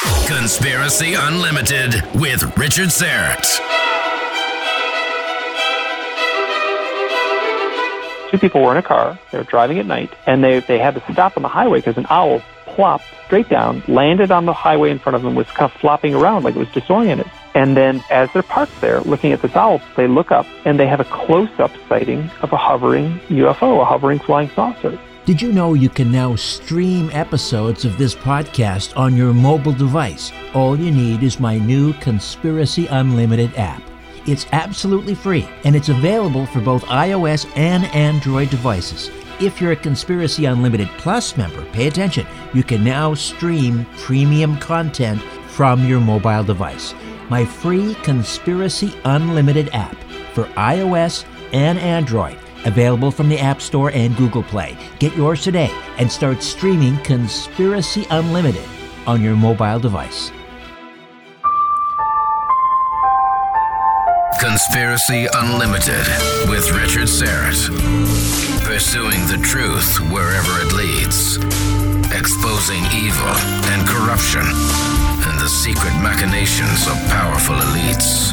Conspiracy Unlimited with Richard Syrett. Two people were in a car. They were driving at night, and they they had to stop on the highway because an owl plopped straight down, landed on the highway in front of them, was kind of flopping around like it was disoriented. And then, as they're parked there looking at this owl, they look up and they have a close-up sighting of a hovering UFO, a hovering flying saucer. Did you know you can now stream episodes of this podcast on your mobile device? All you need is my new Conspiracy Unlimited app. It's absolutely free and it's available for both iOS and Android devices. If you're a Conspiracy Unlimited Plus member, pay attention. You can now stream premium content from your mobile device. My free Conspiracy Unlimited app for iOS and Android Available from the App Store and Google Play. Get yours today and start streaming Conspiracy Unlimited on your mobile device. Conspiracy Unlimited with Richard Syrett. Pursuing the truth wherever it leads. Exposing evil and corruption and the secret machinations of powerful elites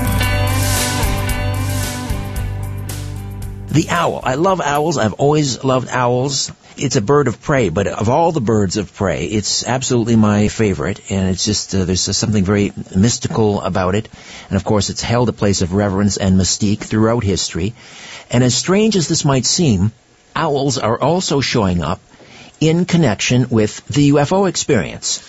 The owl. I love owls. I've always loved owls it's a bird of prey, but of all the birds of prey, it's absolutely my favorite, and it's just uh, there's something very mystical about it, and of course it's held a place of reverence and mystique throughout history. And as strange as this might seem, owls are also showing up in connection with the UFO experience.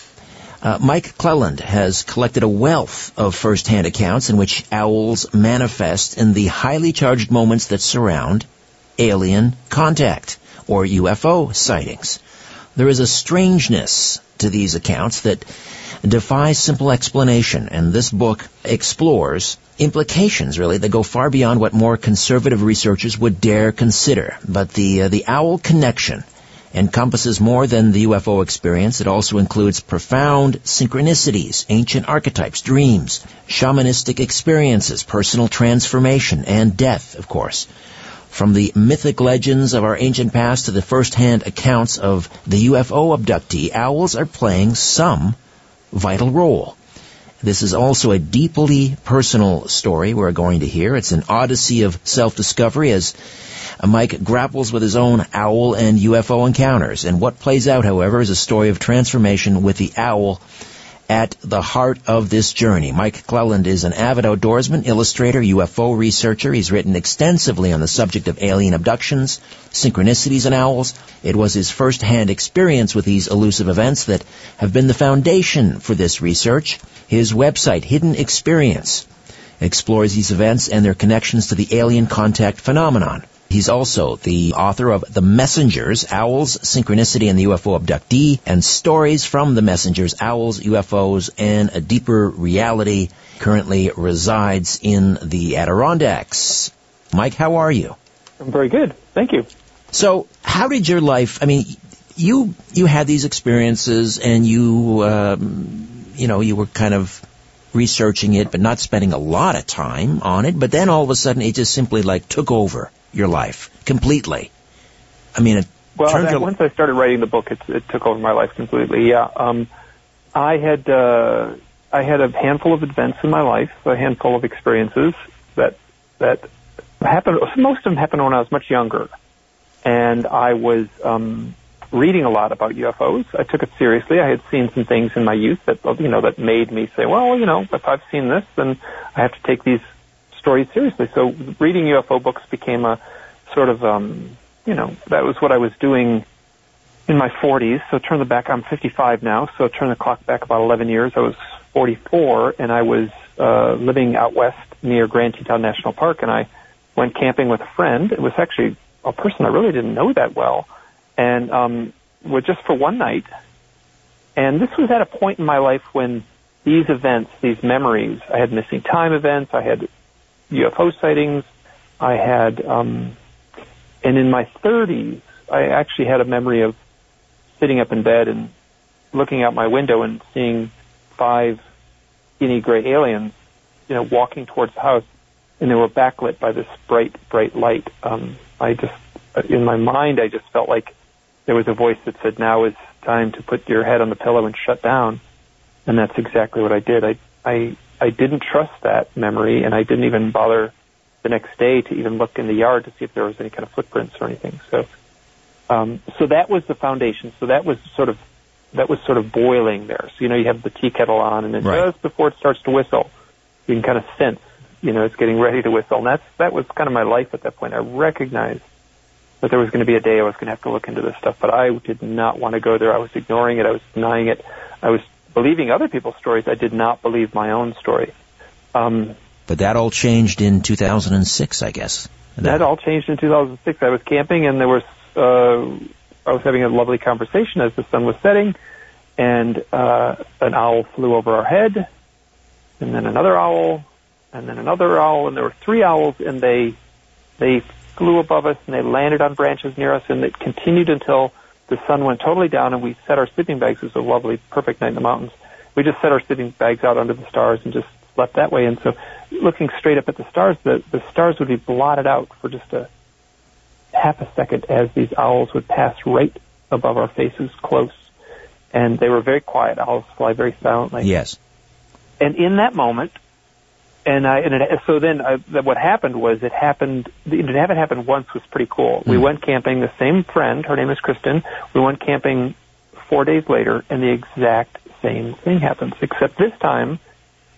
Uh, Mike Clelland has collected a wealth of first-hand accounts in which owls manifest in the highly charged moments that surround alien contact or UFO sightings. There is a strangeness to these accounts that defies simple explanation, and this book explores implications, really, that go far beyond what more conservative researchers would dare consider. But the, uh, the owl connection encompasses more than the UFO experience. It also includes profound synchronicities, ancient archetypes, dreams, shamanistic experiences, personal transformation, and death, of course. From the mythic legends of our ancient past to the first-hand accounts of the UFO abductee, owls are playing some vital role. This is also a deeply personal story we're going to hear. It's an odyssey of self-discovery as Mike grapples with his own owl and UFO encounters. And what plays out, however, is a story of transformation with the owl at the heart of this journey. Mike Clelland is an avid outdoorsman, illustrator, UFO researcher. He's written extensively on the subject of alien abductions, synchronicities, and owls. It was his first-hand experience with these elusive events that have been the foundation for this research. His website, Hidden Experience, explores these events and their connections to the alien contact phenomenon. He's also the author of The Messengers, Owls, Synchronicity and the UFO Abductee, and Stories from the Messengers, Owls, UFOs, and a Deeper Reality. Currently resides in the Adirondacks. Mike, how are you? I'm very good. Thank you. So, how did your life, I mean, you, you had these experiences and you, um, you know, you were kind of researching it, but not spending a lot of time on it. But then all of a sudden it just simply like took over your life completely. I mean, it well, that, your... once I started writing the book, it, it took over my life completely. Yeah, um, I had uh, I had a handful of events in my life, a handful of experiences that that happened. Most of them happened when I was much younger, and I was um, reading a lot about UFOs. I took it seriously. I had seen some things in my youth that you know that made me say, well, you know, if I've seen this, then I have to take these stories seriously. So reading UFO books became a sort of, um, you know, that was what I was doing in my 40s. So turn the back. I'm 55 now. So turn the clock back about 11 years. I was 44, and I was uh, living out west near Grand Teton National Park, and I went camping with a friend. It was actually a person I really didn't know that well, and um, just for one night. And this was at a point in my life when these events, these memories, I had missing time events, I had UFO sightings, I had, um, and in my 30s, I actually had a memory of sitting up in bed and looking out my window and seeing five skinny gray aliens, you know, walking towards the house, and they were backlit by this bright, bright light. Um, I just, in my mind, I just felt like there was a voice that said, "Now is time to put your head on the pillow and shut down." And that's exactly what I did. I, I, I didn't trust that memory, and I didn't even bother the next day to even look in the yard to see if there was any kind of footprints or anything. So, um, so that was the foundation. So that was sort of that was sort of boiling there. So you know you have the tea kettle on, and then right. just before it starts to whistle, you can kind of sense you know it's getting ready to whistle. And that's that was kind of my life at that point. I recognized that there was going to be a day I was going to have to look into this stuff, but I did not want to go there. I was ignoring it. I was denying it. I was believing other people's stories. I did not believe my own story. Um, but that all changed in 2006, I guess. That, that all changed in 2006. I was camping and there was uh, I was having a lovely conversation as the sun was setting, and uh, an owl flew over our head, and then another owl, and then another owl, and there were three owls, and they they flew above us and they landed on branches near us, and it continued until the sun went totally down, and we set our sleeping bags. It was a lovely, perfect night in the mountains. We just set our sleeping bags out under the stars and just slept that way. And so, looking straight up at the stars, the the stars would be blotted out for just a half a second as these owls would pass right above our faces close. And they were very quiet. Owls fly very silently. Yes. And in that moment, and I, and it, so then I, what happened was it happened, to have it happen once was pretty cool. Mm. We hmm. went camping, the same friend, her name is Kristen, we went camping four days later and the exact same thing happens, except this time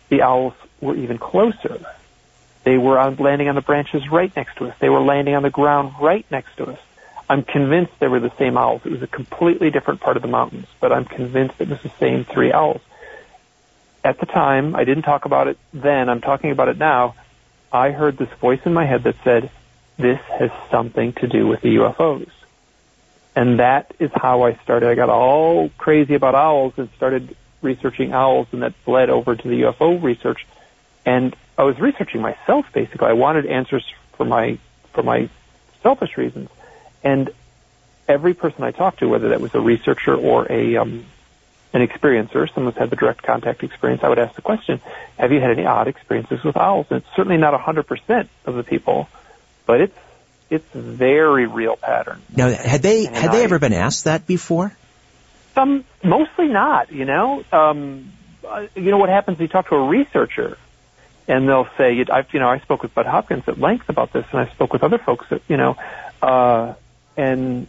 the owls were even closer. They were on, landing on the branches right next to us. They were landing on the ground right next to us. I'm convinced they were the same owls. It was a completely different part of the mountains, but I'm convinced it was the same three owls. At the time, I didn't talk about it then, I'm talking about it now. I heard this voice in my head that said, this has something to do with the UFOs. And that is how I started. I got all crazy about owls and started researching owls, and that bled over to the UFO research. And I was researching myself basically. I wanted answers for my for my selfish reasons, and every person I talked to, whether that was a researcher or a um, an experiencer, someone who's had the direct contact experience, I would ask the question: Have you had any odd experiences with owls? And it's certainly not hundred percent of the people, but it's it's very real pattern. Now, had they and had I, they ever been asked that before? Some, mostly not. You know, um, uh, you know what happens? You talk to a researcher, and they'll say, I, you know, I spoke with Bud Hopkins at length about this, and I spoke with other folks that, you know, uh, and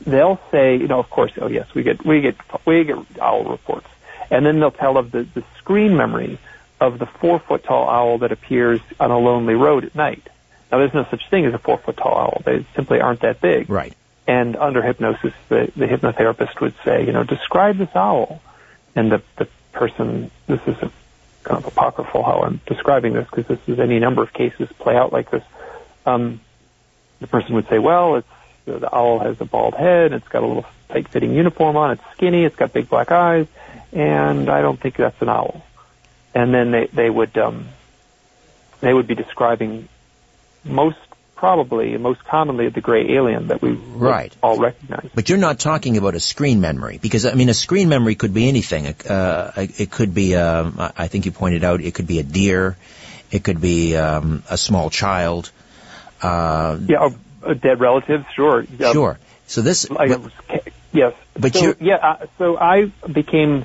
they'll say, you know, of course, oh yes, we get we get we get owl reports, and then they'll tell of the the screen memory of the four foot tall owl that appears on a lonely road at night. Now, there's no such thing as a four foot tall owl; they simply aren't that big. Right. And under hypnosis, the the hypnotherapist would say, you know, describe this owl, and the the person, this is a kind of apocryphal how I'm describing this because this is any number of cases play out like this. Um, the person would say, well, it's you know, the owl has a bald head, it's got a little tight-fitting uniform on, it's skinny, it's got big black eyes, and I don't think that's an owl. And then they they would um, they would be describing most probably and most commonly the gray alien that we right. all recognize. But you're not talking about a screen memory because I mean a screen memory could be anything. Uh, it could be uh, I think you pointed out it could be a deer, it could be um, a small child. Uh, yeah, a, a, dead relative, sure. Sure. So this, I, but, yes. But so, yeah. Uh, so I became.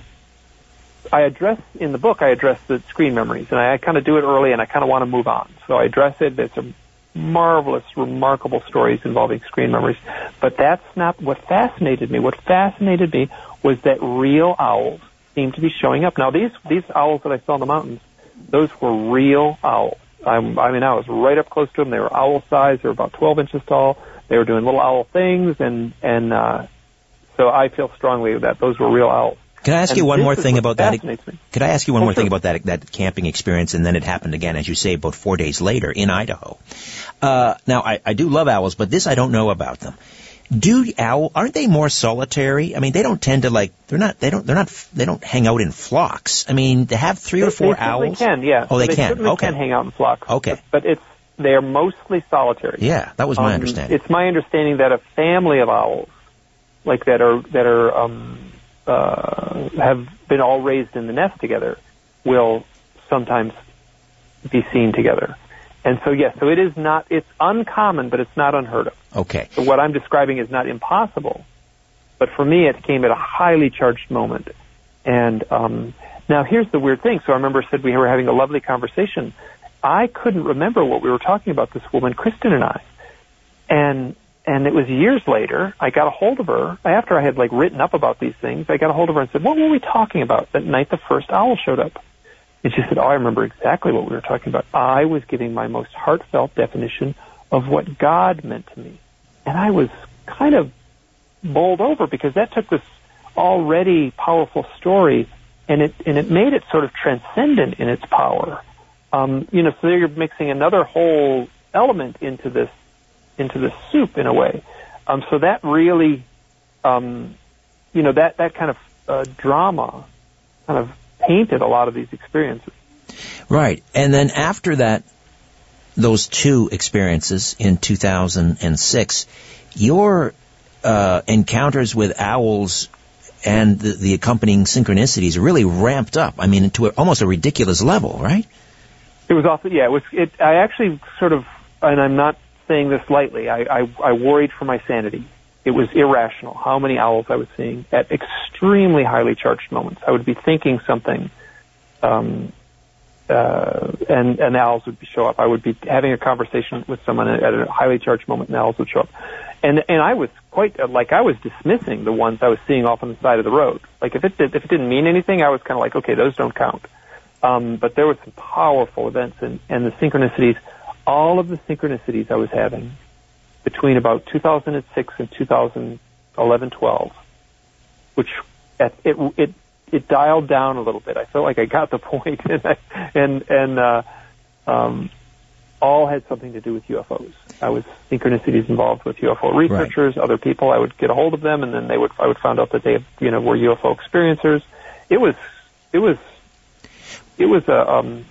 I address in the book. I address the screen memories, and I, I kind of do it early, and I kind of want to move on. So I address it. It's a marvelous, remarkable stories involving screen memories. But that's not what fascinated me. What fascinated me was that real owls seemed to be showing up. Now these these owls that I saw in the mountains, those were real owls. I'm, I mean, I was right up close to them. They were owl size. They were about 12 inches tall. They were doing little owl things, and and uh, So I feel strongly that those were real owls. Can I ask And you one more thing about that? me. Could I ask you one Oh, more thing about that that camping experience? And then it happened again, as you say, about four days later in Idaho. Uh, now, I, I do love owls, but this I don't know about them. Do owl aren't they more solitary? I mean, they don't tend to like they're not they don't they're not they don't hang out in flocks. I mean, to have three or They- four they owls. can, yeah. Oh, they, they can. certainly Okay. can hang out in flocks. Okay. But, but it's they are mostly solitary. Yeah, that was my Um, understanding. It's my understanding that a family of owls, like that are that are um, uh, have been all raised in the nest together, will sometimes be seen together. And so yes, so it is not. It's uncommon, but it's not unheard of. Okay. So what I'm describing is not impossible, but for me, it came at a highly charged moment. And um, now here's the weird thing. So I remember I said we were having a lovely conversation. I couldn't remember what we were talking about. This woman, Kristen, and I, and and it was years later. I got a hold of her after I had like written up about these things. I got a hold of her and said, "What were we talking about that night the first owl showed up?" She said, "Oh, I remember exactly what we were talking about. I was giving my most heartfelt definition of what God meant to me." And I was kind of bowled over because that took this already powerful story and it and it made it sort of transcendent in its power. Um, you know, so you're mixing another whole element into this into this soup in a way. Um, so that really, um, you know, that that kind of uh, drama kind of painted a lot of these experiences. Right. And then after that, those two experiences in 2006, your uh, encounters with owls and the, the accompanying synchronicities really ramped up. I mean, to a, almost a ridiculous level, right? It was awful. yeah, it was, it, I actually sort of, and I'm not saying this lightly, I, I, I worried for my sanity. It was irrational how many owls I was seeing at extremely highly charged moments. I would be thinking something, um, uh, and, and owls would show up. I would be having a conversation with someone at a highly charged moment, and owls would show up. And and I was quite uh, like I was dismissing the ones I was seeing off on the side of the road. Like if it did, if it didn't mean anything, I was kind of like, okay, those don't count. Um, but there were some powerful events and, and the synchronicities, all of the synchronicities I was having between about 2006 and 2011, 12, which at, it, it, it dialed down a little bit. I felt like I got the point and, I, and, and, uh, um, all had something to do with UFOs. I was synchronicities involved with UFO researchers, other people. I would get a hold of them, and then they would I would find out that they you know were UFO experiencers. It was it was it was a um,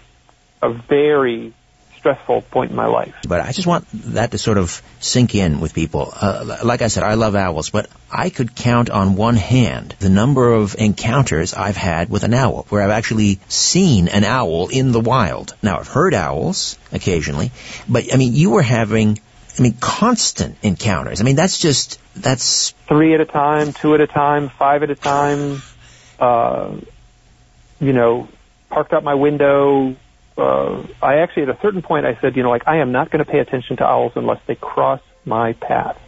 a very stressful point in my life. But I just want that to sort of sink in with people. Uh, like I said, I love owls, but I could count on one hand the number of encounters I've had with an owl, where I've actually seen an owl in the wild. Now, I've heard owls occasionally, but I mean, you were having, I mean, constant encounters. I mean, that's just, that's, Three at a time, two at a time, five at a time. Uh, you know, parked out my window. Uh, I actually, at a certain point, I said, you know, like I am not going to pay attention to owls unless they cross my path.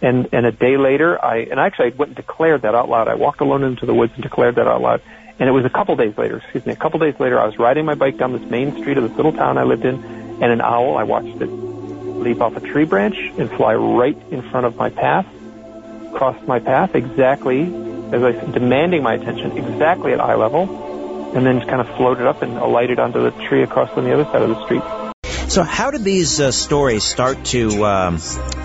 And and a day later, I and I actually I went and declared that out loud. I walked alone into the woods and declared that out loud. And it was a couple days later, excuse me, a couple days later, I was riding my bike down this main street of this little town I lived in, and an owl. I watched it leap off a tree branch and fly right in front of my path, crossed my path exactly as I demanding my attention, exactly at eye level, and then just kind of floated up and alighted onto the tree across on the other side of the street. so how did these uh, stories start to um,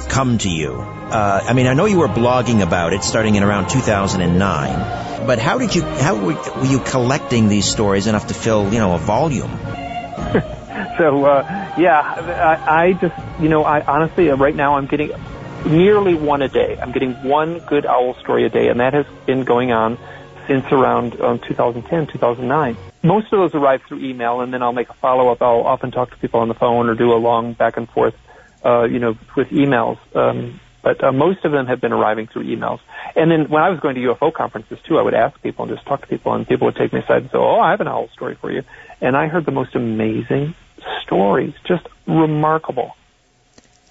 come to you? Uh, I mean, I know you were blogging about it starting in around 2009, but how did you, how were, were you collecting these stories enough to fill, you know, a volume? So uh, yeah, I, I just you know I honestly uh, right now I'm getting nearly one a day. I'm getting one good owl story a day, and that has been going on since around um, 2010, 2009. Most of those arrive through email, and then I'll make a follow up. I'll often talk to people on the phone or do a long back and forth, uh, you know, with emails. Um, but uh, most of them have been arriving through emails. And then when I was going to UFO conferences too, I would ask people and just talk to people, and people would take me aside and say, "Oh, I have an owl story for you." And I heard the most amazing stories, just remarkable.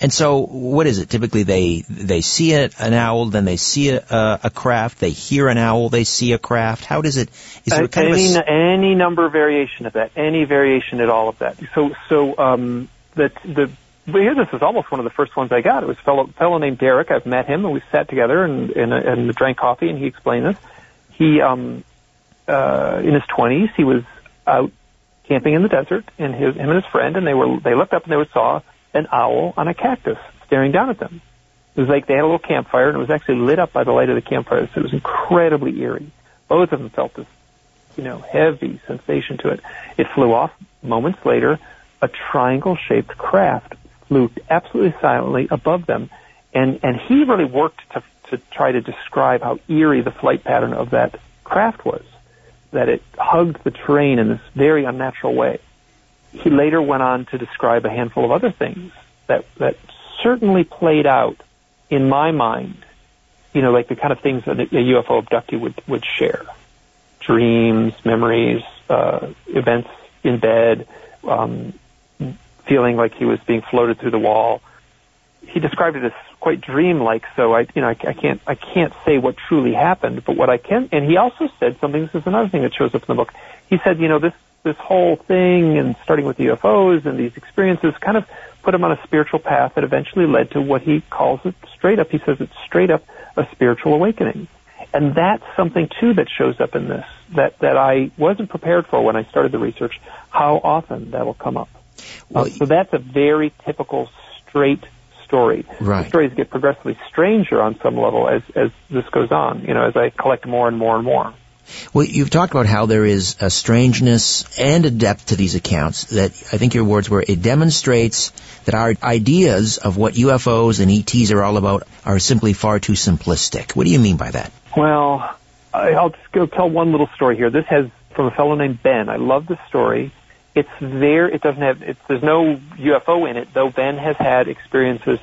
And so, what is it? Typically, they they see a, an owl, then they see a, a, a craft. They hear an owl, they see a craft. How does it? Is there Uh, kind any of a, s- any number of variation of that, any variation at all of that. So so um, the the but here, this is almost one of the first ones I got. It was a fellow, fellow named Derek. I've met him, and we sat together and, and, and drank coffee, and he explained this. He, um, uh, in his 20s, he was out camping in the desert, and his, him and his friend, and they were, they looked up and they saw an owl on a cactus staring down at them. It was like they had a little campfire, and it was actually lit up by the light of the campfire, so it was incredibly eerie. Both of them felt this, you know, heavy sensation to it. It flew off moments later. A triangle-shaped craft flew absolutely silently above them, and and he really worked to to try to describe how eerie the flight pattern of that craft was, that it hugged the terrain in this very unnatural way. He later went on to describe a handful of other things that that certainly played out in my mind, you know, like the kind of things that a UFO abductee would would share, dreams, memories, uh, events in bed, um, feeling like he was being floated through the wall. He described it as quite dreamlike. So I, you know, I, I can't, I can't say what truly happened. But what I can, and he also said something. This is another thing that shows up in the book. He said, you know, this this whole thing, and starting with the UFOs and these experiences, kind of put him on a spiritual path that eventually led to what he calls it straight up. He says it's straight up a spiritual awakening. And that's something too that shows up in this that, that I wasn't prepared for when I started the research, how often that'll come up. Well, uh, so that's a very typical straight story. Right. The stories get progressively stranger on some level as, as this goes on, you know, as I collect more and more and more. Well, you've talked about how there is a strangeness and a depth to these accounts that I think your words were it demonstrates that our ideas of what UFOs and ETs are all about are simply far too simplistic. What do you mean by that? Well, I'll just go tell one little story here. This has from a fellow named Ben. I love this story it's there. It doesn't have. It's, there's no UFO in it, though. Ben has had experiences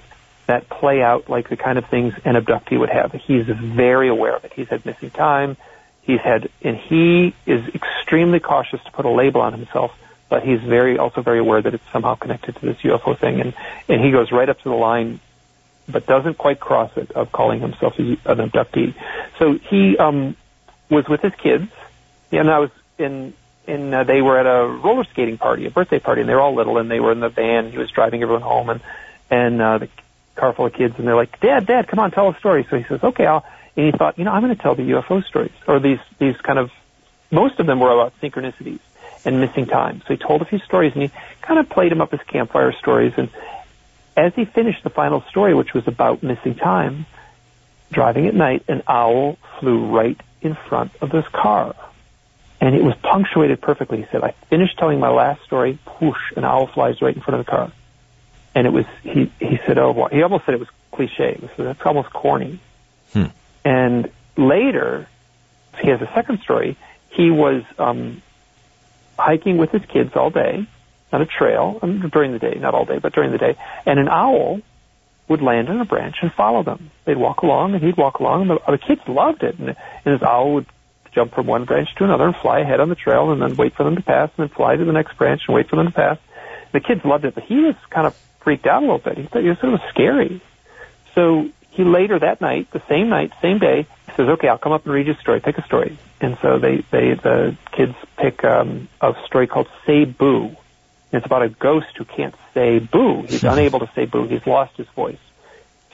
that play out like the kind of things an abductee would have. He's very aware of it. He's had missing time. He's had, and he is extremely cautious to put a label on himself. But he's very also very aware that it's somehow connected to this UFO thing, and and he goes right up to the line, but doesn't quite cross it of calling himself an abductee. So he um, was with his kids, and I was in and uh, they were at a roller skating party, a birthday party, and they were all little, and they were in the van. He was driving everyone home, and and uh, the car full of kids, and they're like, "Dad, Dad, come on, tell a story." So he says, "Okay, I'll." And he thought, you know, I'm going to tell the UFO stories, or these these kind of. Most of them were about synchronicities and missing time. So he told a few stories, and he kind of played them up as campfire stories. And as he finished the final story, which was about missing time, driving at night, an owl flew right in front of his car and it was punctuated perfectly. He said, I finished telling my last story, whoosh, an owl flies right in front of the car. And it was, he, he said, oh, he almost said it was cliche. He said, that's almost corny. Hmm. And later, he has a second story. He was um, hiking with his kids all day on a trail um, during the day, not all day, but during the day, and an owl would land on a branch and follow them. They'd walk along, and he'd walk along, and the, the kids loved it. And, and his owl would jump from one branch to another and fly ahead on the trail and then wait for them to pass and then fly to the next branch and wait for them to pass. The kids loved it, but he was kind of freaked out a little bit. He thought it was sort of scary. So he later that night, the same night, same day, says, "Okay, I'll come up and read you a story. Pick a story." And so they, they, the kids pick um, a story called "Say Boo." it's about a ghost who can't say boo. He's unable to say boo. He's lost his voice.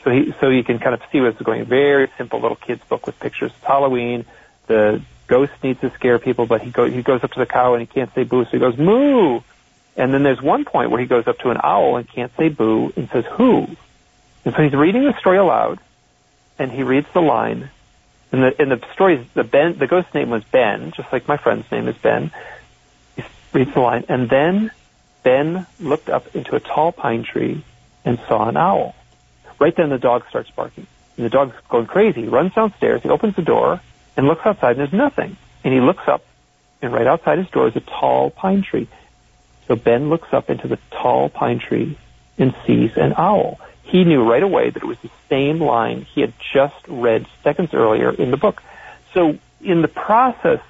So he, so you can kind of see what's going. Very simple little kid's book with pictures. It's Halloween. The ghost needs to scare people, but he go, he goes up to the cow and he can't say boo, so he goes moo. And then there's one point where he goes up to an owl and can't say boo and says who. And so he's reading the story aloud, and he reads the line. And the in the story, the Ben, the ghost's name was Ben, just like my friend's name is Ben. He reads the line, and then Ben looked up into a tall pine tree and saw an owl. Right then, the dog starts barking, and the dog's going crazy. He runs downstairs. He opens the door, and looks outside and there's nothing. And he looks up and right outside his door is a tall pine tree. So Ben looks up into the tall pine tree and sees an owl. He knew right away that it was the same line he had just read seconds earlier in the book. So in the process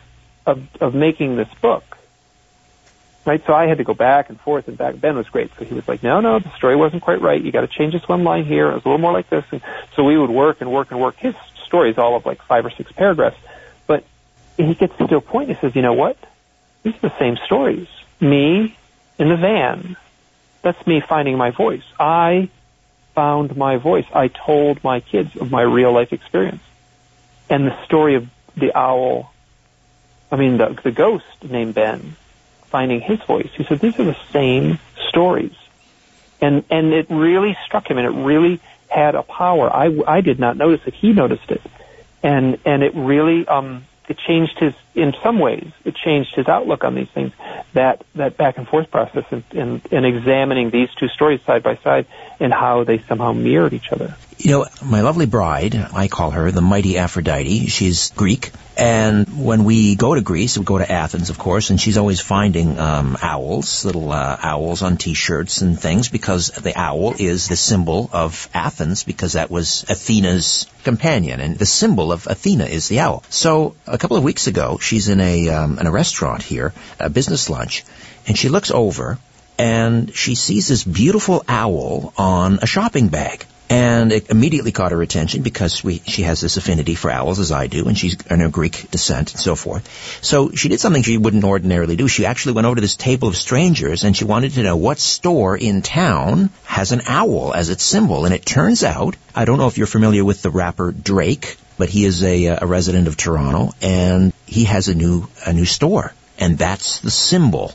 of, of making this book, right, so I had to go back and forth and back. Ben was great. So he was like, no, no, the story wasn't quite right. You got to change this one line here. It was a little more like this. And so we would work and work and work. His stories, all of like five or six paragraphs. But he gets to a point, he says, you know what? These are the same stories. Me in the van that's me finding my voice. I found my voice. I told my kids of my real life experience. And the story of the owl, I mean, the, the ghost named Ben finding his voice, he said, these are the same stories. And, and it really struck him and it really had a power. I, I did not notice it. He noticed it. And, and it really, um, it changed his, in some ways, it changed his outlook on these things. That, that back and forth process in, in, in examining these two stories side by side and how they somehow mirrored each other. You know, my lovely bride, I call her the mighty Aphrodite. She's Greek. And when we go to Greece, we go to Athens, of course, and she's always finding um, owls, little uh, owls on T-shirts and things, because the owl is the symbol of Athens, because that was Athena's companion, and the symbol of Athena is the owl. So a couple of weeks ago, she's in a um, in a restaurant here, a business lunch, and she looks over and she sees this beautiful owl on a shopping bag. And it immediately caught her attention because we, she has this affinity for owls as I do, and she's in a Greek descent and so forth. So she did something she wouldn't ordinarily do. She actually went over to this table of strangers and she wanted to know what store in town has an owl as its symbol. And it turns out, I don't know if you're familiar with the rapper Drake, but he is a, a resident of Toronto and he has a new, a new store. And that's the symbol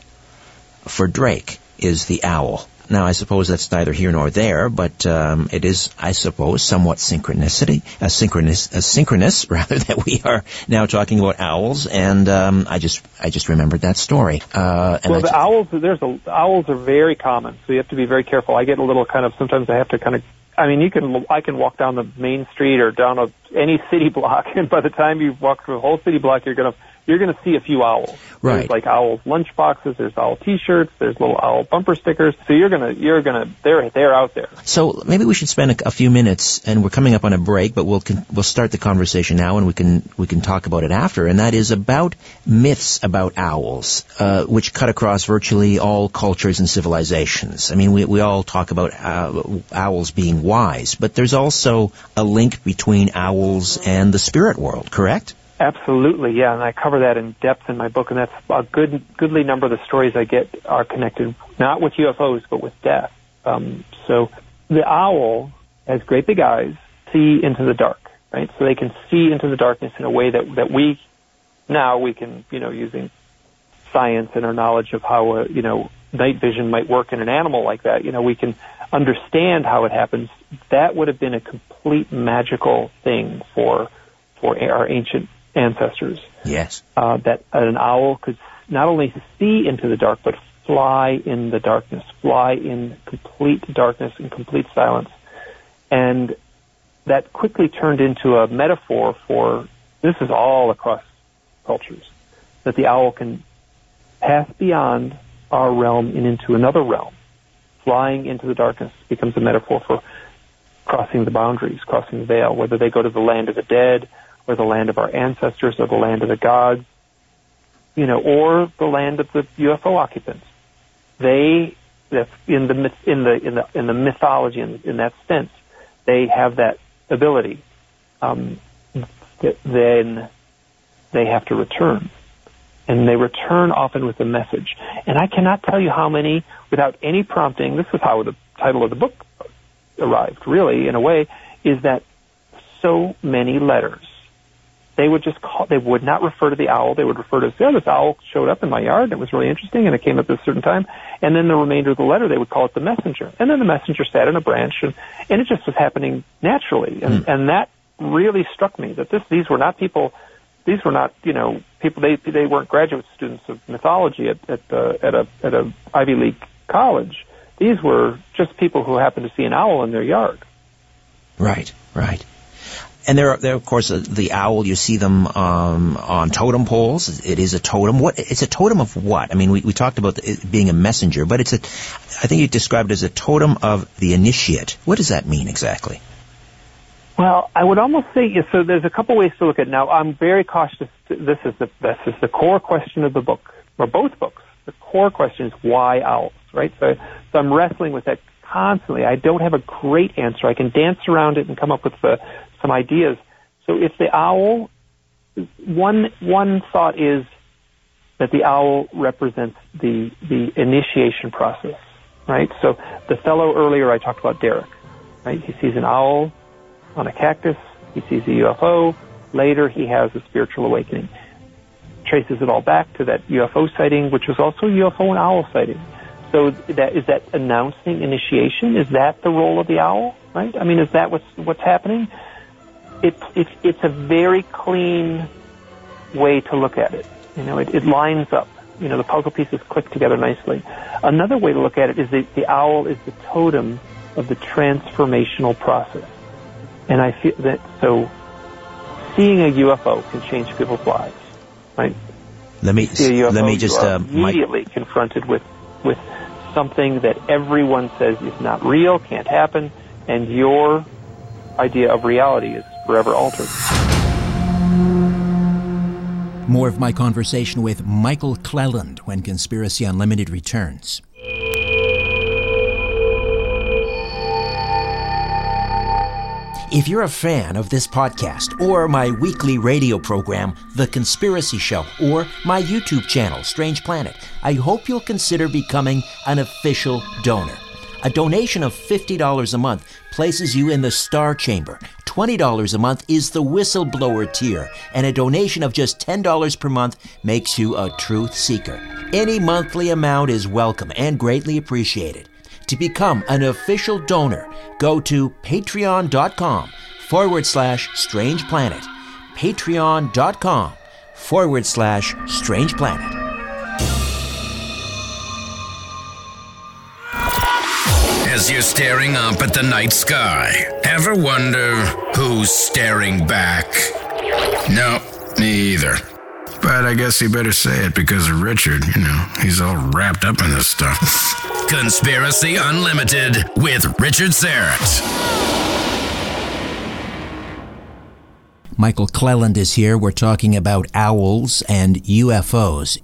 for Drake is the owl. Now, I suppose that's neither here nor there, but um, it is, I suppose, somewhat synchronicity, a synchronous, a synchronous rather that we are now talking about owls, and um, I just, I just remembered that story. Uh, well, the owls, there's a, owls are very common, so you have to be very careful. I get a little kind of sometimes I have to kind of. I mean, you can I can walk down the main street or down a, any city block, and by the time you walk through a whole city block, you're gonna you're going to see a few owls. Right. There's like owl lunch boxes. There's owl T-shirts. There's little owl bumper stickers. So you're gonna you're gonna they're they're out there. So maybe we should spend a, a few minutes, and we're coming up on a break, but we'll con- we'll start the conversation now, and we can we can talk about it after, and that is about myths about owls, uh, which cut across virtually all cultures and civilizations. I mean, we we all talk about uh, owls being wise, but there's also a link between owls and the spirit world. Correct? Absolutely, yeah, and I cover that in depth in my book, and that's a good, goodly number of the stories I get are connected not with UFOs but with death. Um, so the owl has great big eyes, see into the dark, right? So they can see into the darkness in a way that that we now we can, you know, using science and our knowledge of how, uh, you know, night vision might work in an animal like that, you know, we can understand how it happens. That would have been a complete magical thing for for our ancient ancestors. Yes. Uh, that an owl could not only see into the dark, but fly in the darkness, fly in complete darkness and complete silence. And that quickly turned into a metaphor for this is all across cultures that the owl can pass beyond our realm and into another realm. Flying into the darkness becomes a metaphor for crossing the boundaries, crossing the veil, whether they go to the land of the dead or the land of our ancestors or the land of the gods, you know, or the land of the UFO occupants. They, in the in the in the in the mythology in, in that sense, they have that ability. Um, then they have to return, and they return often with a message. And I cannot tell you how many, without any prompting. This is how the title of the book arrived. Really, in a way, is that so many letters they would just call, they would not refer to the owl. They would refer to, yeah, this owl showed up in my yard and it was really interesting and it came up at a certain time. And then the remainder of the letter, they would call it the messenger. And then the messenger sat in a branch and, and it just was happening naturally. And, mm. and that really struck me that this, these were not people, these were not, you know, people, they, they weren't graduate students of mythology at, at, uh, at a, at a Ivy League college. These were just people who happened to see an owl in their yard. Right, right. And there, are, there, of course, uh, the owl. You see them um, on totem poles. It is a totem. What? It's a totem of what? I mean, we, we talked about it being a messenger, but it's a. I think you described it as a totem of the initiate. What does that mean exactly? Well, I would almost say so. There's a couple ways to look at it. Now. I'm very cautious. This is the this is the core question of the book, or both books. The core question is why owls, right? So, so I'm wrestling with that constantly. I don't have a great answer. I can dance around it and come up with the some ideas. So if the owl, one one thought is that the owl represents the the initiation process right? So the fellow earlier I talked about, Derek, right? He sees an owl on a cactus. He sees a UFO. Later, he has a spiritual awakening. Traces it all back to that UFO sighting, which was also a UFO and owl sighting. So that is that announcing initiation? Is that the role of the owl? Right? I mean, is that what's what's happening? It's it's it's a very clean way to look at it. You know, it, it lines up. You know, the puzzle pieces click together nicely. Another way to look at it is the, the owl is the totem of the transformational process. And I feel that so seeing a UFO can change people's lives, right? Let me UFO, let me just uh, immediately Mike. confronted with with something that everyone says is not real, can't happen, and your idea of reality is forever altered. More of my conversation with Michael Clelland when Conspiracy Unlimited returns. If you're a fan of this podcast, or my weekly radio program, The Conspiracy Show, or my YouTube channel, Strange Planet, I hope you'll consider becoming an official donor. A donation of $50 a month places you in the Star Chamber. $20 a month is the whistleblower tier, and a donation of just $10 per month makes you a truth seeker. Any monthly amount is welcome and greatly appreciated. To become an official donor, go to patreon.com forward slash strange planet. Patreon.com forward slash strange planet. As you're staring up at the night sky, ever wonder who's staring back? No, me either. But I guess you better say it because of Richard, you know, he's all wrapped up in this stuff. Conspiracy Unlimited with Richard Syrett. Michael Clelland is here. We're talking about owls and UFOs.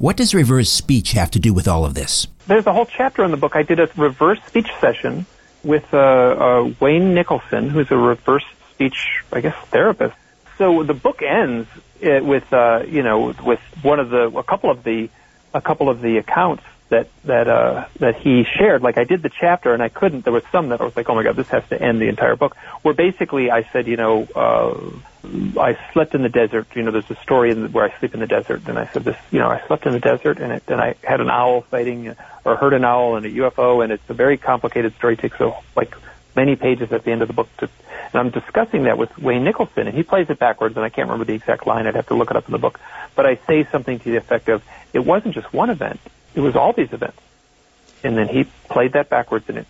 What does reverse speech have to do with all of this? There's a whole chapter in the book. I did a reverse speech session with uh, uh, Wayne Nicholson, who's a reverse speech, I guess, therapist. So the book ends uh, with, uh, you know, with one of the, a couple of the, a couple of the accounts that that uh, that he shared. Like I did the chapter and I couldn't. There was some that I was like, oh my god, this has to end the entire book. Where basically I said, you know, uh, I slept in the desert. You know, there's a story in the, where I sleep in the desert, and I said this. You know, I slept in the desert and it, and I had an owl sighting or heard an owl and a UFO, and it's a very complicated story. It takes like many pages at the end of the book to. And I'm discussing that with Wayne Nicholson, and he plays it backwards, and I can't remember the exact line. I'd have to look it up in the book. But I say something to the effect of, it wasn't just one event it was all these events. And then he played that backwards and it,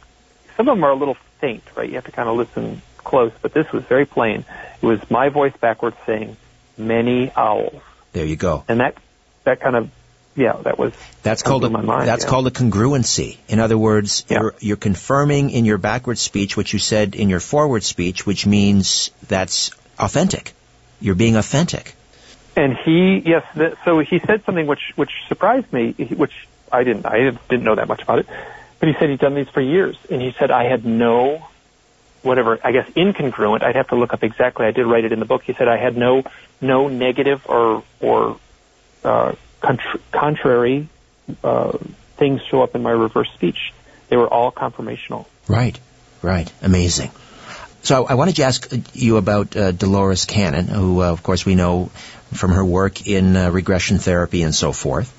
some of them are a little faint, right? You have to kind of listen close, but this was very plain. It was my voice backwards saying, many owls. There you go. And that, that kind of, yeah, that was, that's called a, mind, that's yeah. called a congruency. In other words, Yeah. you're, you're confirming in your backward speech what you said in your forward speech, which means that's authentic. You're being authentic. And he, yes, th- so he said something which, which surprised me, which I didn't, I didn't know that much about it. But he said he'd done these for years. And he said, I had no, whatever, I guess incongruent, I'd have to look up exactly, I did write it in the book. He said I had no, no negative or, or, uh, contr- contrary, uh, things show up in my reverse speech. They were all confirmational. Right, right. Amazing. So I wanted to ask you about uh, Dolores Cannon, who, uh, of course, we know from her work in uh, regression therapy and so forth.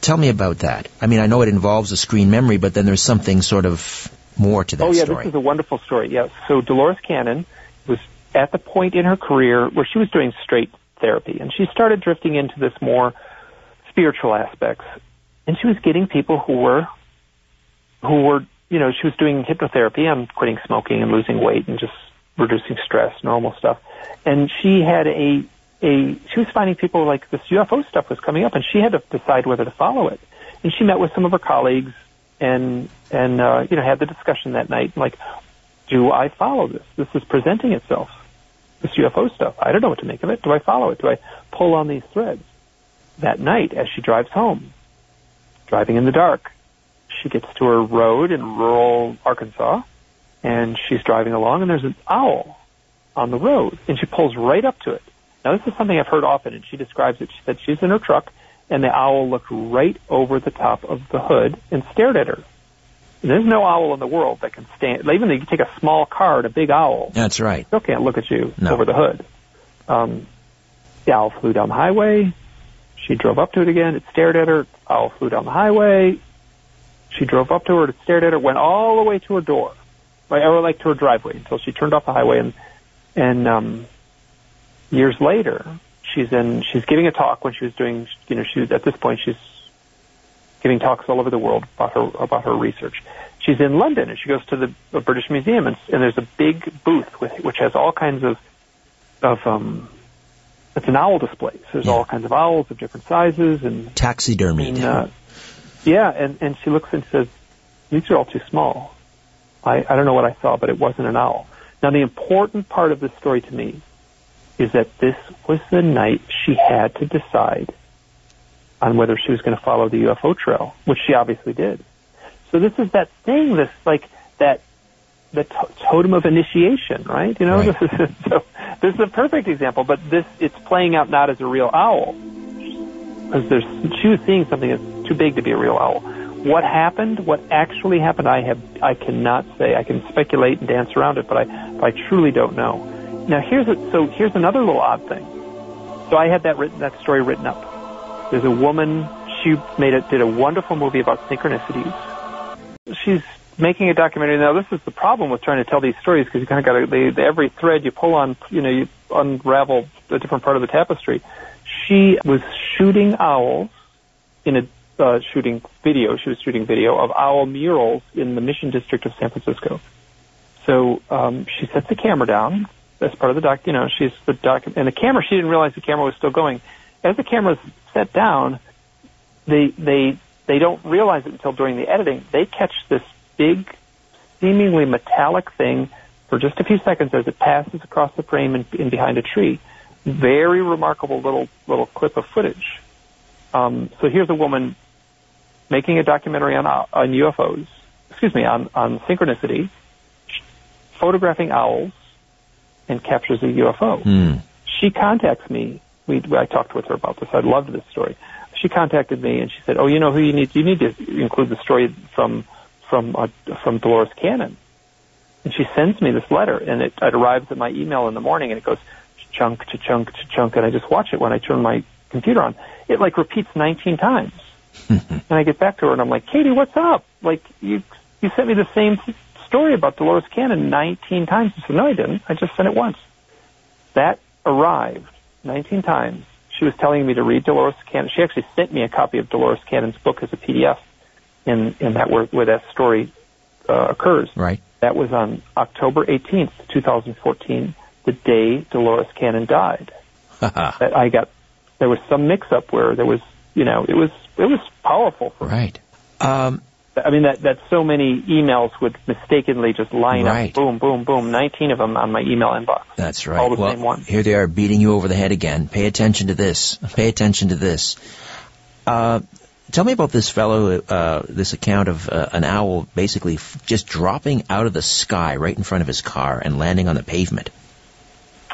Tell me about that. I mean, I know it involves a screen memory, but then there's something sort of more to that oh yeah, story. this is a wonderful story. Yeah. So Dolores Cannon was at the point in her career where she was doing straight therapy, and she started drifting into this more spiritual aspects, and she was getting people who were, who were, you know, she was doing hypnotherapy on quitting smoking and losing weight and just reducing stress, normal stuff, and she had a a she was finding people like this UFO stuff was coming up, and she had to decide whether to follow it. And she met with some of her colleagues, and and uh, you know had the discussion that night, like, do I follow this? This is presenting itself, this UFO stuff. I don't know what to make of it. Do I follow it? Do I pull on these threads? That night, as she drives home, driving in the dark, she gets to her road in rural Arkansas, and she's driving along, and there's an owl on the road, and she pulls right up to it. Now, this is something I've heard often, and she describes it. She said she's in her truck, and the owl looked right over the top of the hood and stared at her. There's no owl in the world that can stand. Even if you take a small car and a big owl, That's right. still can't look at you No. over the hood. Um, the owl flew down the highway. She drove up to it again. It stared at her. Owl flew down the highway. She drove up to her. It stared at her. Went all the way to her door, like, or like to her driveway until she turned off the highway. And and um, years later, she's in. She's giving a talk when she was doing. You know, she at this point she's giving talks all over the world about her about her research. She's in London and she goes to the, the British Museum and, and there's a big booth with which has all kinds of of um it's an owl display. So there's Yeah. all kinds of owls of different sizes and, Taxidermy. and uh, yeah, and and she looks and says these are all too small. I I don't know what I saw, but it wasn't an owl. Now the important part of this story to me is that this was the night she had to decide on whether she was going to follow the UFO trail, which she obviously did. So this is that thing, this like that the to- totem of initiation, right? You know, Right. this is so this is a perfect example, but this it's playing out not as a real owl because there's she was seeing something that's too big to be a real owl. What happened? What actually happened? I have I cannot say. I can speculate and dance around it, but I but I truly don't know. Now here's a, so here's another little odd thing. So I had that written that story written up. There's a woman. She made it did a wonderful movie about synchronicities. She's making a documentary now. This is the problem with trying to tell these stories because you kind of got to every thread you pull on. You know, you unravel a different part of the tapestry. She was shooting owls in a uh, shooting video. She was shooting video of owl murals in the Mission District of San Francisco. So um, she sets the camera down as part of the doc. You know, she's the doc, and the camera. She didn't realize the camera was still going. As the camera's set down, they they they don't realize it until during the editing. They catch this big, seemingly metallic thing for just a few seconds as it passes across the frame and, and behind a tree. Very remarkable little little clip of footage. Um, so here's a woman making a documentary on on UFOs. Excuse me, on on synchronicity, photographing owls, and captures a UFO. Hmm. She contacts me. We I talked with her about this. I loved this story. She contacted me and she said, "Oh, you know who you need? You need to include the story from from uh, from Dolores Cannon." And she sends me this letter, and it, it arrives at my email in the morning, and it goes chunk to chunk to chunk, and I just watch it when I turn my computer on. It like repeats 19 times. and I get back to her, and I'm like, Katie, what's up? Like you you sent me the same story about Dolores Cannon 19 times. She said, No, I didn't. I just sent it once. That arrived 19 times. She was telling me to read Dolores Cannon. She actually sent me a copy of Dolores Cannon's book as a PDF in, in that where, where that story uh, occurs. Right. That was on October 18th, 2014, the day Dolores Cannon died. that I got, there was some mix-up where there was, you know, it was it was powerful. Right. Um, I mean that that so many emails would mistakenly just line Right. up, boom, boom, boom, 19 of them on my email inbox. That's right. All the well, same one. here they are beating you over the head again. Pay attention to this. Pay attention to this. Uh, tell me about this fellow, uh, this account of uh, an owl basically f- just dropping out of the sky right in front of his car and landing on the pavement.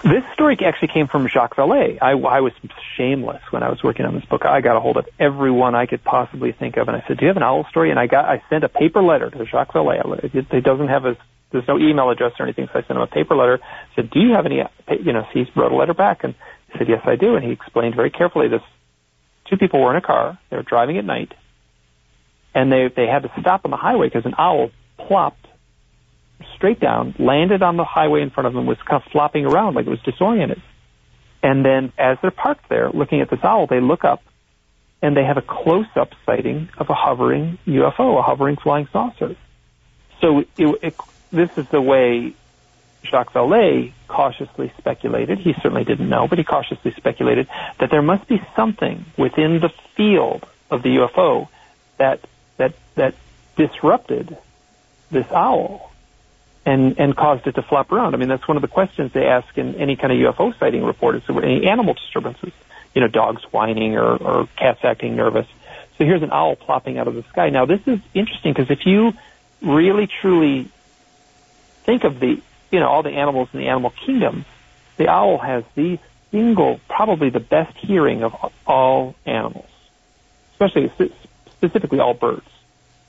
This story actually came from Jacques Vallée. I, I was shameless when I was working on this book. I got a hold of everyone I could possibly think of, and I said, "Do you have an owl story?" And I got I sent a paper letter to Jacques Vallée. It doesn't have a there's no email address or anything, so I sent him a paper letter. Said, "Do you have any?" You know, so he wrote a letter back, and he said, "Yes, I do." And he explained very carefully this: two people were in a car, they were driving at night, and they they had to stop on the highway because an owl plopped straight down, landed on the highway in front of them, was kind of flopping around like it was disoriented. And then as they're parked there looking at this owl, they look up and they have a close-up sighting of a hovering UFO, a hovering flying saucer. So it, it, this is the way Jacques Vallée cautiously speculated. He certainly didn't know, but he cautiously speculated that there must be something within the field of the UFO that that that disrupted this owl and and caused it to flop around. I mean, that's one of the questions they ask in any kind of UFO sighting report: is there any animal disturbances? You know, dogs whining or, or cats acting nervous. So here's an owl plopping out of the sky. Now, this is interesting because if you really truly think of the you know all the animals in the animal kingdom, the owl has the single, probably the best hearing of all animals, especially specifically all birds,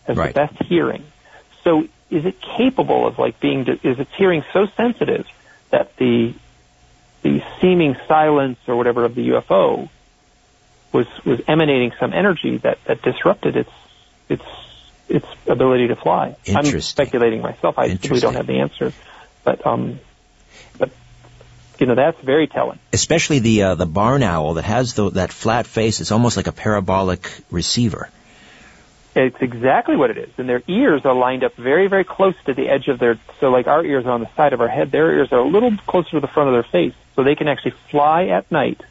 has Right. the best hearing. So is it capable of like being, is its hearing so sensitive that the, the seeming silence or whatever of the UFO was, was emanating some energy that, that disrupted its, its, its ability to fly? I'm speculating myself. I simply don't have the answer. But, um, but you know that's very telling. Especially the uh, the barn owl that has the, that flat face. It's almost like a parabolic receiver. It's exactly what it is, and their ears are lined up very, very close to the edge of their. So, like our ears are on the side of our head, their ears are a little closer to the front of their face, so they can actually fly at night,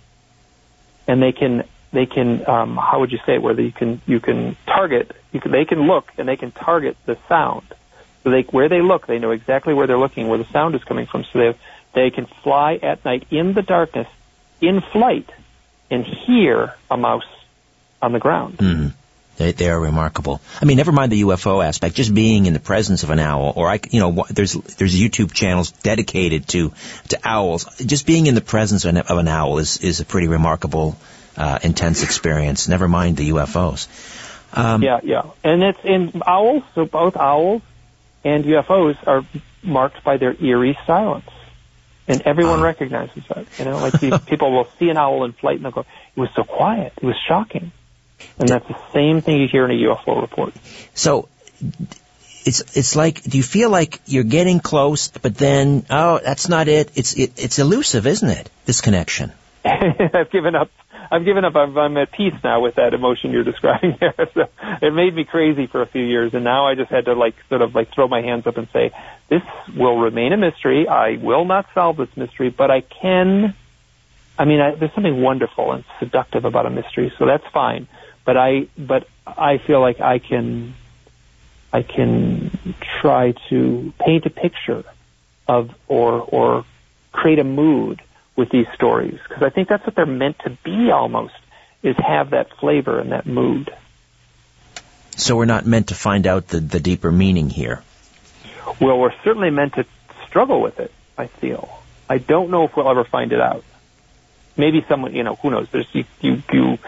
and they can they can um, how would you say it? Where you can you can target, you can they can look and they can target the sound. So they where they look, they know exactly where they're looking, where the sound is coming from. So they have they can fly at night in the darkness, in flight, and hear a mouse on the ground. Mm-hmm. They, they are remarkable. I mean, never mind the UFO aspect. Just being in the presence of an owl, or I, you know, there's there's YouTube channels dedicated to to owls. Just being in the presence of an, of an owl is is a pretty remarkable, uh, intense experience. Never mind the UFOs. Um, yeah, yeah, and it's in owls. So both owls and UFOs are marked by their eerie silence and everyone uh, recognizes that. You know, like people will see an owl in flight and they'll go, "It was so quiet. It was shocking." And that's the same thing you hear in a UFO report. So, it's it's like, do you feel like you're getting close, but then, oh, that's not it. It's it, it's elusive, isn't it? This connection. I've given up I've given up. I'm, I'm at peace now with that emotion you're describing there. So it made me crazy for a few years, and now I just had to like sort of like throw my hands up and say, this will remain a mystery. I will not solve this mystery, but I can. I mean, I, there's something wonderful and seductive about a mystery, so that's fine. But I, but I feel like I can, I can try to paint a picture of or or create a mood with these stories because I think that's what they're meant to be almost is have that flavor and that mood. So we're not meant to find out the, the deeper meaning here. Well, we're certainly meant to struggle with it, I feel. I don't know if we'll ever find it out. Maybe someone, you know, who knows? There's you, you, you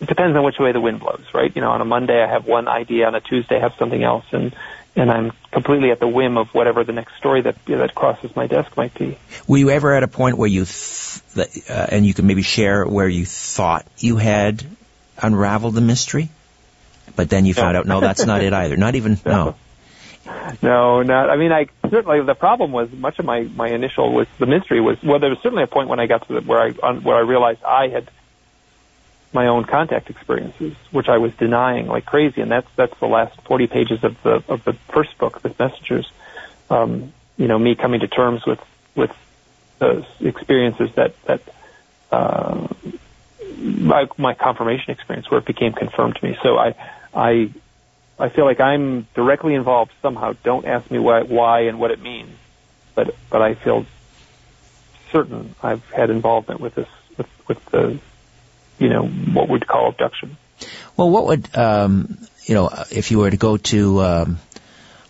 it depends on which way the wind blows, right? You know, on a Monday I have one idea, on a Tuesday I have something else, and and I'm completely at the whim of whatever the next story that that crosses my desk might be. Were you ever at a point where you, th- uh, and you can maybe share where you thought you had unraveled the mystery, but then you no. found out no, that's not it either. Not even no. no. No, not. I mean, I certainly the problem was much of my my initial was the mystery was well. There was certainly a point when I got to the, where I on, where I realized I had my own contact experiences, which I was denying like crazy, and that's that's the last 40 pages of the of the first book, The Messengers. Um, you know, me coming to terms with with those experiences that that uh, my, my confirmation experience, where it became confirmed to me. So I I I feel like I'm directly involved somehow. Don't ask me why, why and what it means, but but I feel certain I've had involvement with this with with the you know, what we'd call abduction. Well, what would, um, you know, if you were to go to um,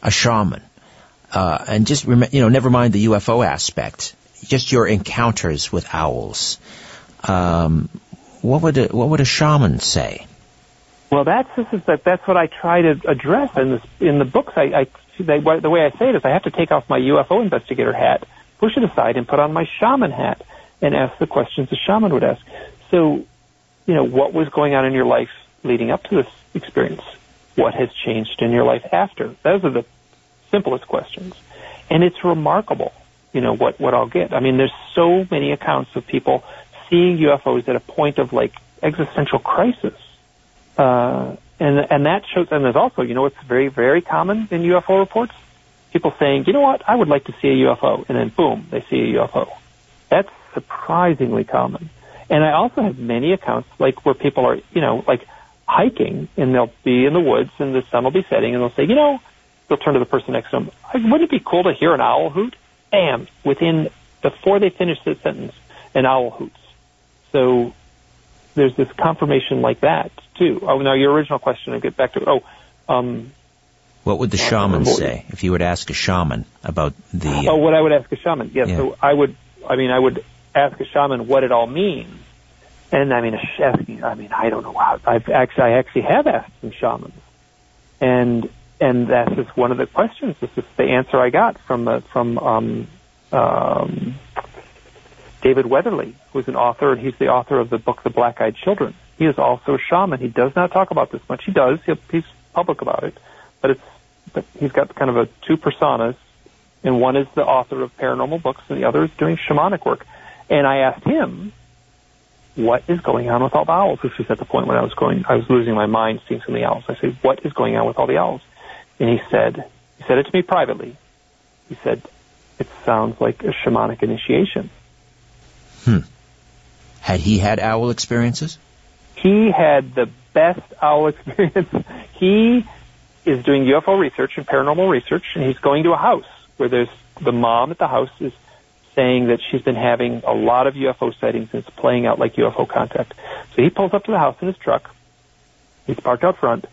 a shaman, uh, and just, rem- you know, never mind the UFO aspect, just your encounters with owls, um, what would a, what would a shaman say? Well, that's this is that that's what I try to address in this in the books. I, I they, the way I say it is I have to take off my UFO investigator hat, push it aside, and put on my shaman hat, and ask the questions the shaman would ask. So you know, what was going on in your life leading up to this experience? What has changed in your life after? Those are the simplest questions. And it's remarkable, you know, what, what I'll get. I mean, there's so many accounts of people seeing UFOs at a point of like existential crisis. Uh, and, and that shows, and there's also, you know, it's very, very common in UFO reports. People saying, you know what, I would like to see a UFO. And then boom, they see a UFO. That's surprisingly common. And I also have many accounts like where people are, you know, like hiking and they'll be in the woods and the sun will be setting and they'll say, you know, they'll turn to the person next to them, wouldn't it be cool to hear an owl hoot? Bam! Within, before they finish the sentence, an owl hoots. So there's this confirmation like that too. Oh, now your original question, I get back to, oh, um, what would the shaman say if you would ask a shaman about the? Uh, oh, what I would ask a shaman? Yes, yeah. so I would. I mean, I would ask a shaman what it all means. And I mean, I mean, I don't know how. I've actually, I actually have asked some shamans, and and that's just one of the questions. This is the answer I got from uh, from um, um, David Weatherly, who's an author, and he's the author of the book The Black Eyed Children. He is also a shaman. He does not talk about this much. He does. He's public about it, but it's but he's got kind of a two personas, and one is the author of paranormal books, and the other is doing shamanic work. And I asked him, "What is going on with all the owls?" This was at the point when I was going, I was losing my mind seeing some of the owls. I said, "What is going on with all the owls?" And he said, he said it to me privately. He said, "It sounds like a shamanic initiation." Hmm. Had he had owl experiences? He had the best owl experience. he is doing UFO research and paranormal research, and he's going to a house where there's the mom at the house is saying that she's been having a lot of UFO sightings and it's playing out like UFO contact. So he pulls up to the house in his truck. He's parked out front,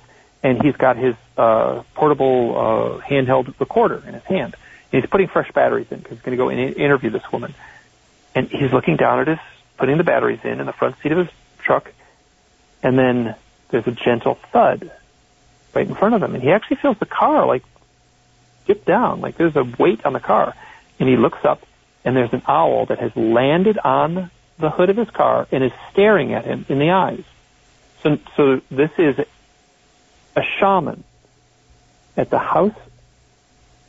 and he's got his uh, portable uh, handheld recorder in his hand. And he's putting fresh batteries in because he's going to go and interview this woman. And he's looking down at his, putting the batteries in in the front seat of his truck, and then there's a gentle thud right in front of him, and he actually feels the car like dip down, like there's a weight on the car, and he looks up, and there's an owl that has landed on the hood of his car and is staring at him in the eyes. So, so this is a shaman at the house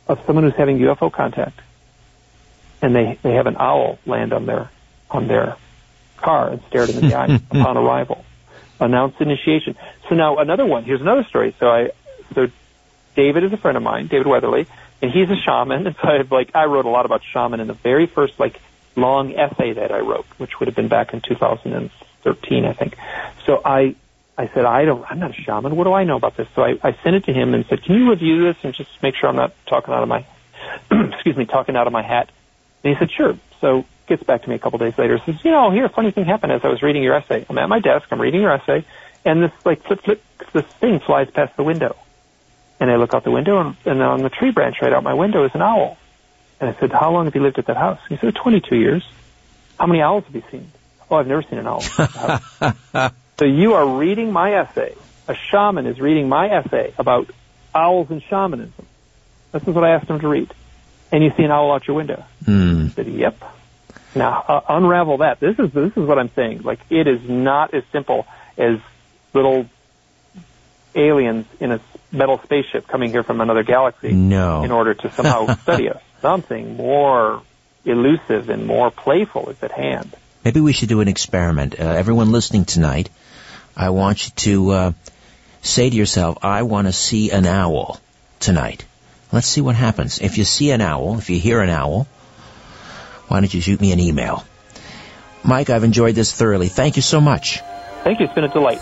of someone who's having UFO contact, and they they have an owl land on their on their car and stare them in the eyes upon arrival. Announce initiation. So now another one. Here's another story. So I so David is a friend of mine, David Weatherly, and he's a shaman. And so I've like I wrote a lot about shaman in the very first like long essay that I wrote, which would have been back in 2013, I think. So I I said, I don't, I'm not a shaman. What do I know about this? So I, I sent it to him and said, can you review this and just make sure I'm not talking out of my, excuse me, talking out of my hat? And he said, sure. So gets back to me a couple days later. Says, you know, here, a funny thing happened as I was reading your essay. I'm at my desk, I'm reading your essay, and this like flip flip, this thing flies past the window. And I look out the window, and, and on the tree branch right out my window is an owl. And I said, how long have you lived at that house? He said, 22 years. How many owls have you seen? Oh, I've never seen an owl. so you are reading my essay. A shaman is reading my essay about owls and shamanism. This is what I asked him to read. And you see an owl out your window. Mm. I said, yep. Now, uh, unravel that. This is this is what I'm saying. Like, it is not as simple as little aliens in a metal spaceship coming here from another galaxy no. in order to somehow study us. Something more elusive and more playful is at hand. Maybe we should do an experiment. Uh, everyone listening tonight, I want you to uh, say to yourself, I want to see an owl tonight. Let's see what happens. If you see an owl, if you hear an owl, why don't you shoot me an email? Mike, I've enjoyed this thoroughly. Thank you so much. Thank you. It's been a delight.